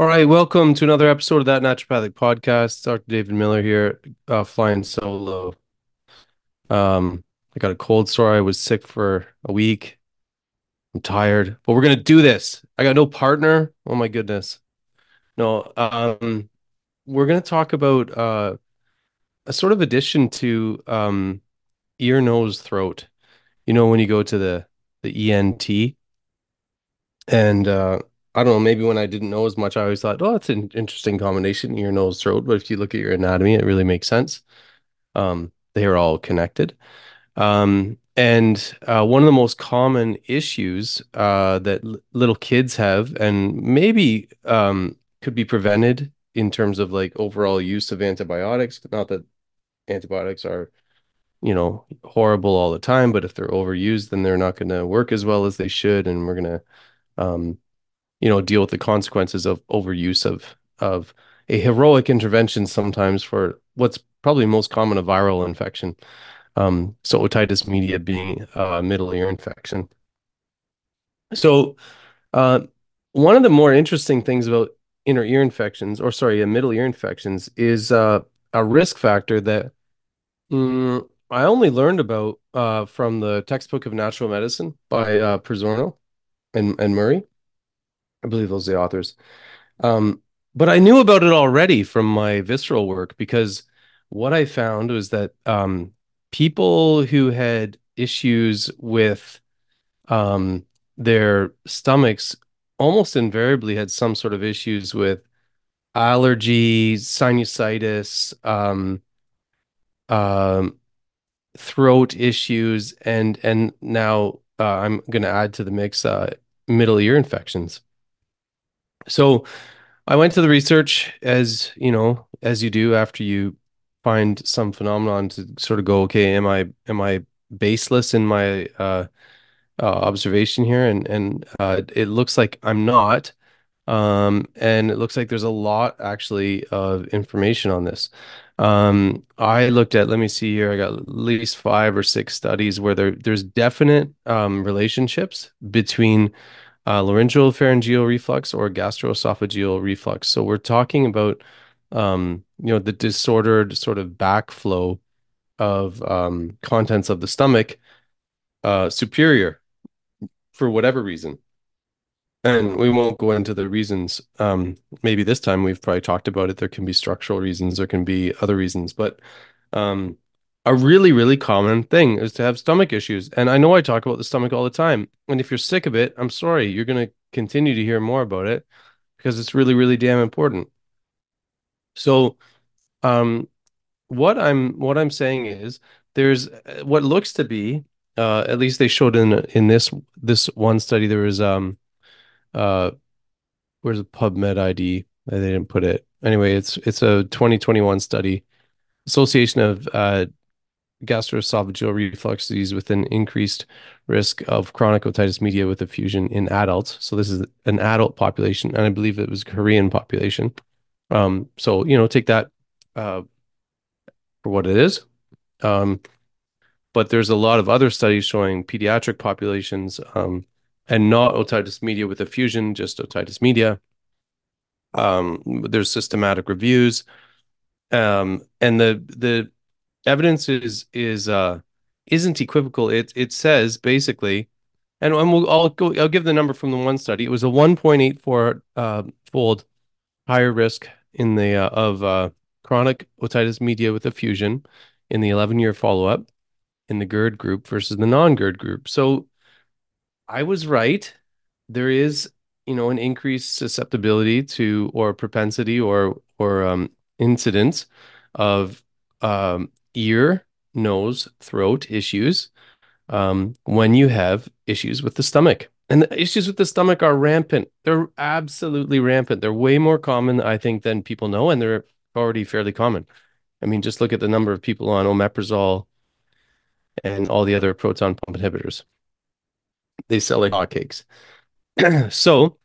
All right, welcome to another episode of that naturopathic podcast. Dr. David Miller here, uh, flying solo. Um, I got a cold sore. I was sick for a week. I'm tired, but we're gonna do this. I got no partner. Oh my goodness. No, um, we're gonna talk about uh, a sort of addition to um, ear, nose, throat. You know, when you go to the the ENT, and uh, I don't know, maybe when I didn't know as much, I always thought, oh, it's an interesting combination, ear, nose, throat. But if you look at your anatomy, it really makes sense. Um, they are all connected. Um, and uh, one of the most common issues uh, that l- little kids have, and maybe um, could be prevented in terms of like overall use of antibiotics. Not that antibiotics are, you know, horrible all the time, but if they're overused, then they're not going to work as well as they should, and we're going to um, you know deal with the consequences of overuse of of a heroic intervention sometimes for what's probably most common a viral infection um so otitis media being a middle ear infection. So uh one of the more interesting things about inner ear infections or sorry middle ear infections is uh a risk factor that mm, I only learned about uh from the textbook of natural medicine by uh and and Murray I believe those are the authors. Um, but I knew about it already from my visceral work because what I found was that um, people who had issues with um, their stomachs almost invariably had some sort of issues with allergy, sinusitis, um, um, throat issues, and and now uh, I'm going to add to the mix uh, middle ear infections. So I went to the research as, you know, as you do after you find some phenomenon to sort of go, okay, am I am I baseless in my uh, uh observation here? And and uh it looks like I'm not. Um, and it looks like there's a lot actually of information on this. Um, I looked at, let me see here, I got at least five or six studies where there there's definite um relationships between uh, laryngeal pharyngeal reflux or gastroesophageal reflux. So we're talking about um, you know the disordered sort of backflow of um, contents of the stomach uh, superior for whatever reason. And we won't go into the reasons. Um, maybe this time we've probably talked about it. There can be structural reasons, there can be other reasons, but um, a really, really common thing is to have stomach issues. And I know I talk about the stomach all the time. And if you're sick of it, I'm sorry, you're going to continue to hear more about it because it's really, really damn important. So, um, what I'm what I'm saying is there's uh, what looks to be, uh, at least they showed in in this this one study there was um uh where's the PubMed ID? They didn't put it. Anyway, it's it's a 2021 study. Association of uh, gastroesophageal reflux disease with an increased risk of chronic otitis media with effusion in adults. So this is an adult population, and I believe it was a Korean population. Um, so you know, take that uh, for what it is. Um, but there's a lot of other studies showing pediatric populations um, and not otitis media with effusion, just otitis media. Um, there's systematic reviews, um, and the the evidence is is uh isn't equivocal. It it says basically, and, and we'll I'll go I'll give the number from the one study. It was a 1.84 uh, fold higher risk in the uh, of uh, chronic otitis media with effusion in the 11 year follow up in the GERD group versus the non GERD group. So I was right. There is, you know, an increased susceptibility to or propensity or or um, incidence of um, ear, nose, throat issues um, when you have issues with the stomach. And the issues with the stomach are rampant. They're absolutely rampant. They're way more common, I think, than people know, and they're already fairly common. I mean, just look at the number of people on omeprazole and all the other proton pump inhibitors. They sell like hotcakes. so,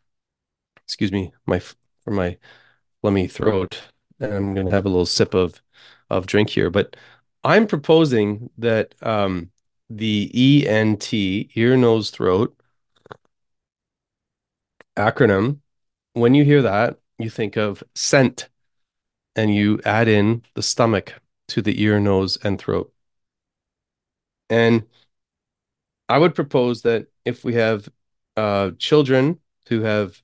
excuse me, my for my phlegmy throat, and I'm to have a little sip of of drink here. But I'm proposing that um, the ENT, ear, nose, throat acronym, when you hear that, you think of scent and you add in the stomach to the ear, nose, and throat. And I would propose that if we have uh, children who have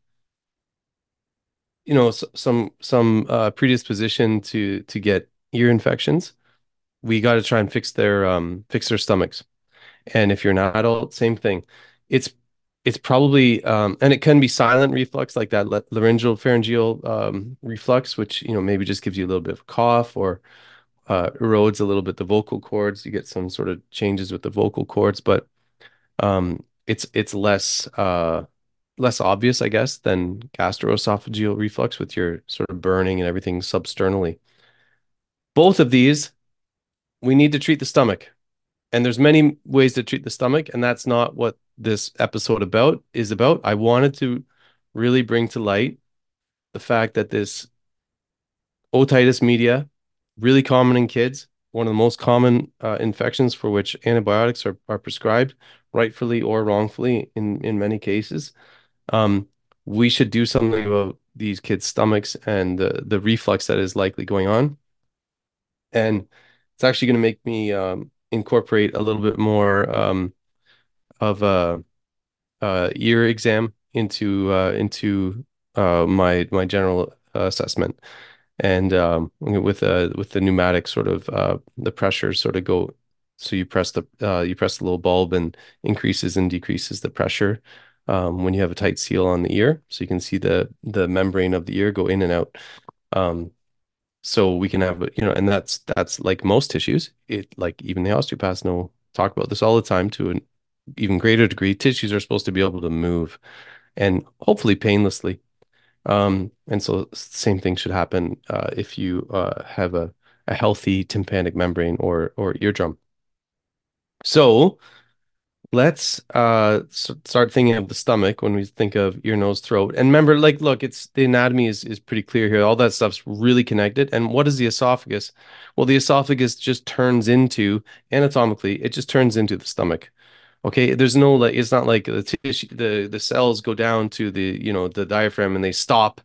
you know some some uh, predisposition to to get ear infections, we got to try and fix their um, fix their stomachs. And if you're an adult, same thing. It's it's probably um, and it can be silent reflux like that laryngeal pharyngeal um, reflux, which you know maybe just gives you a little bit of cough or uh, erodes a little bit the vocal cords. You get some sort of changes with the vocal cords, but um, it's it's less uh, less obvious, I guess, than gastroesophageal reflux with your sort of burning and everything substernally. Both of these, we need to treat the stomach. And there's many ways to treat the stomach and that's not what this episode about is about. I wanted to really bring to light the fact that this otitis media really common in kids one of the most common uh, infections for which antibiotics are, are prescribed rightfully or wrongfully in in many cases. Um, we should do something about these kids stomachs and the the reflux that is likely going on. And it's actually going to make me um, incorporate a little bit more um, of a, a, ear exam into uh, into uh, my my general assessment, and um, with uh, with the pneumatic sort of uh, the pressure sort of go. So you press the uh, you press the little bulb and increases and decreases the pressure um, when you have a tight seal on the ear, so you can see the the membrane of the ear go in and out. Um, so we can have you know and that's that's like most tissues. It like even the osteopaths know talk about this all the time to an even greater degree. Tissues are supposed to be able to move and hopefully painlessly. Um, and so same thing should happen uh, if you uh, have a, a healthy tympanic membrane or or eardrum. So let's uh start thinking of the stomach when we think of ear nose throat. And remember like look it's the anatomy is is pretty clear here. All that stuff's really connected. And what is the esophagus? Well the esophagus just turns into anatomically it just turns into the stomach. Okay? There's no like it's not like the tissue the the cells go down to the you know the diaphragm and they stop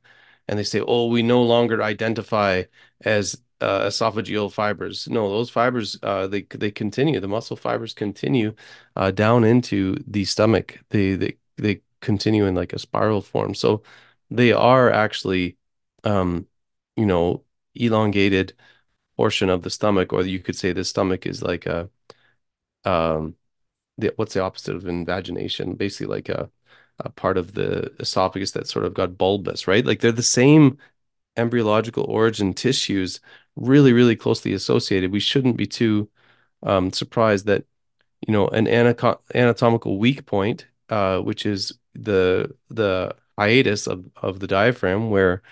and they say oh we no longer identify as uh, esophageal fibers. No, those fibers uh, they they continue. The muscle fibers continue uh, down into the stomach. They they they continue in like a spiral form. So they are actually, um, you know, elongated portion of the stomach, or you could say the stomach is like a, um, the, what's the opposite of invagination? Basically, like a a part of the esophagus that sort of got bulbous, right? Like they're the same embryological origin tissues really, really closely associated. We shouldn't be too um, surprised that, you know, an anatomical weak point, uh, which is the the hiatus of, of the diaphragm where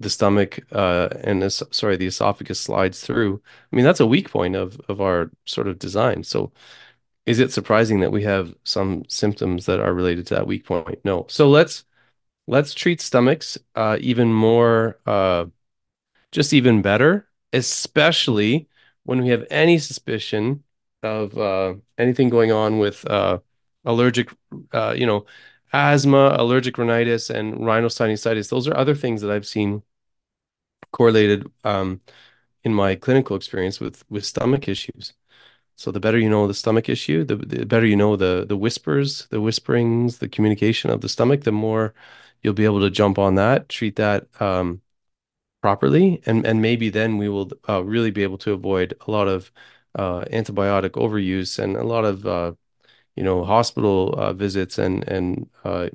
the stomach uh, and this, sorry, the esophagus slides through. I mean, that's a weak point of of our sort of design. So is it surprising that we have some symptoms that are related to that weak point? No. So let's let's treat stomachs uh, even more uh, just even better especially when we have any suspicion of uh, anything going on with uh, allergic, uh, you know, asthma, allergic rhinitis, and rhinosinusitis. Those are other things that I've seen correlated um, in my clinical experience with with stomach issues. So the better you know the stomach issue, the, the better you know the the whispers, the whisperings, the communication of the stomach, the more you'll be able to jump on that, treat that um, properly and and maybe then we will uh, really be able to avoid a lot of uh, antibiotic overuse and a lot of uh, you know hospital uh, visits and and uh,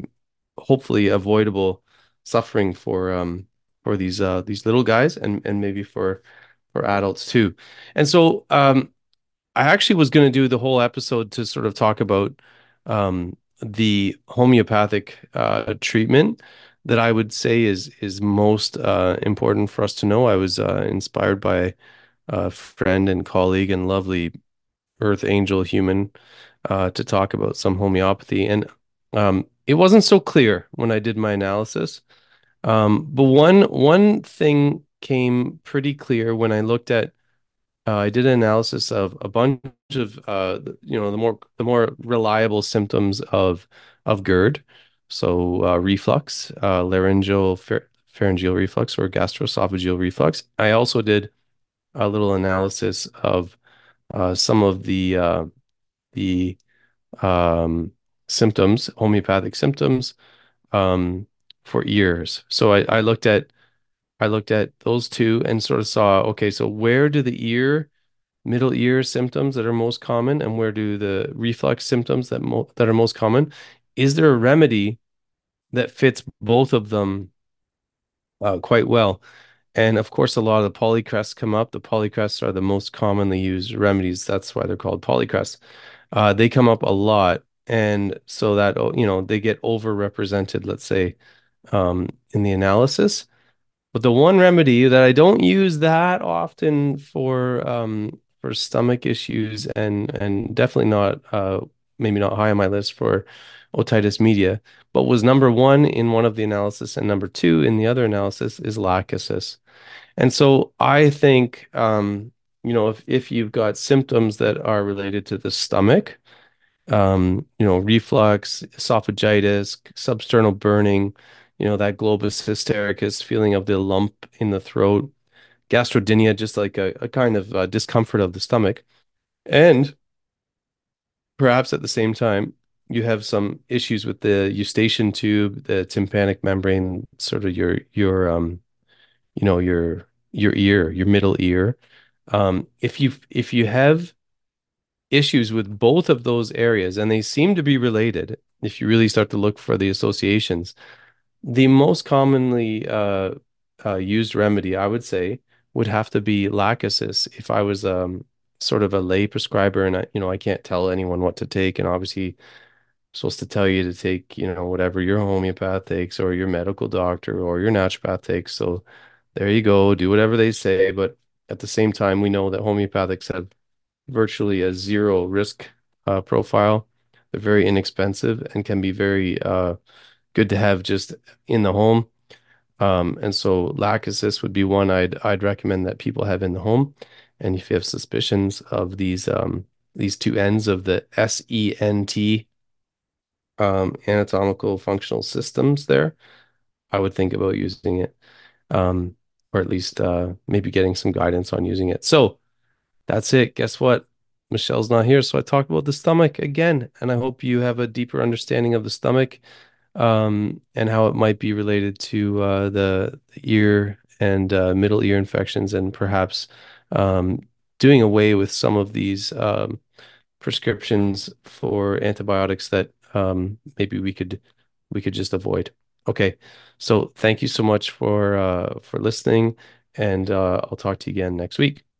hopefully avoidable suffering for um, for these uh, these little guys and and maybe for for adults too. And so um, I actually was going to do the whole episode to sort of talk about um, the homeopathic uh, treatment that I would say is is most uh, important for us to know. I was uh, inspired by a friend and colleague and lovely earth angel human uh, to talk about some homeopathy, and um, it wasn't so clear when I did my analysis. Um, but one one thing came pretty clear when I looked at uh, I did an analysis of a bunch of uh, you know the more the more reliable symptoms of of GERD, so uh, reflux, uh, laryngeal pharyngeal reflux, or gastroesophageal reflux. I also did a little analysis of uh, some of the uh, the um, symptoms, homeopathic symptoms um, for ears. So I, I looked at I looked at those two and sort of saw, okay, so where do the ear, middle ear symptoms that are most common, and where do the reflux symptoms that mo that are most common? Is there a remedy that fits both of them uh, quite well? And of course, a lot of the polycrests come up. The polycrests are the most commonly used remedies. That's why they're called polycrests. Uh, they come up a lot, and so that oh, you know they get overrepresented, let's say, um, in the analysis. But the one remedy that I don't use that often for um, for stomach issues and and definitely not uh, maybe not high on my list for otitis media, but was number one in one of the analysis and number two in the other analysis is lachesis. And so I think um, you know if if you've got symptoms that are related to the stomach, um, you know, reflux, esophagitis, substernal burning, you know, that globus hystericus feeling of the lump in the throat, gastrodynia, just like a, a kind of uh, discomfort of the stomach. And perhaps at the same time, you have some issues with the eustachian tube, the tympanic membrane, sort of your your um, you know, your your ear, your middle ear. Um, if you if you have issues with both of those areas, and they seem to be related if you really start to look for the associations. The most commonly uh, uh, used remedy, I would say, would have to be lachesis. If I was um, sort of a lay prescriber and I, you know, I can't tell anyone what to take, and obviously I'm supposed to tell you to take, you know, whatever your homeopath takes or your medical doctor or your naturopath takes. So there you go, do whatever they say. But at the same time, we know that homeopathics have virtually a zero risk uh, profile. They're very inexpensive and can be very uh, good to have just in the home. Um, and so lachesis would be one I'd I'd recommend that people have in the home. And if you have suspicions of these um, these two ends of the SENT um, anatomical functional systems there, I would think about using it. Um, or at least uh, maybe getting some guidance on using it. So that's it. Guess what? Michelle's not here, so I talked about the stomach again, and I hope you have a deeper understanding of the stomach um, and how it might be related to uh, the, ear and uh, middle ear infections, and perhaps doing away with some of these um, prescriptions for antibiotics that um, maybe we could we could just avoid. Okay, so thank you so much for uh, for listening, and uh, I'll talk to you again next week.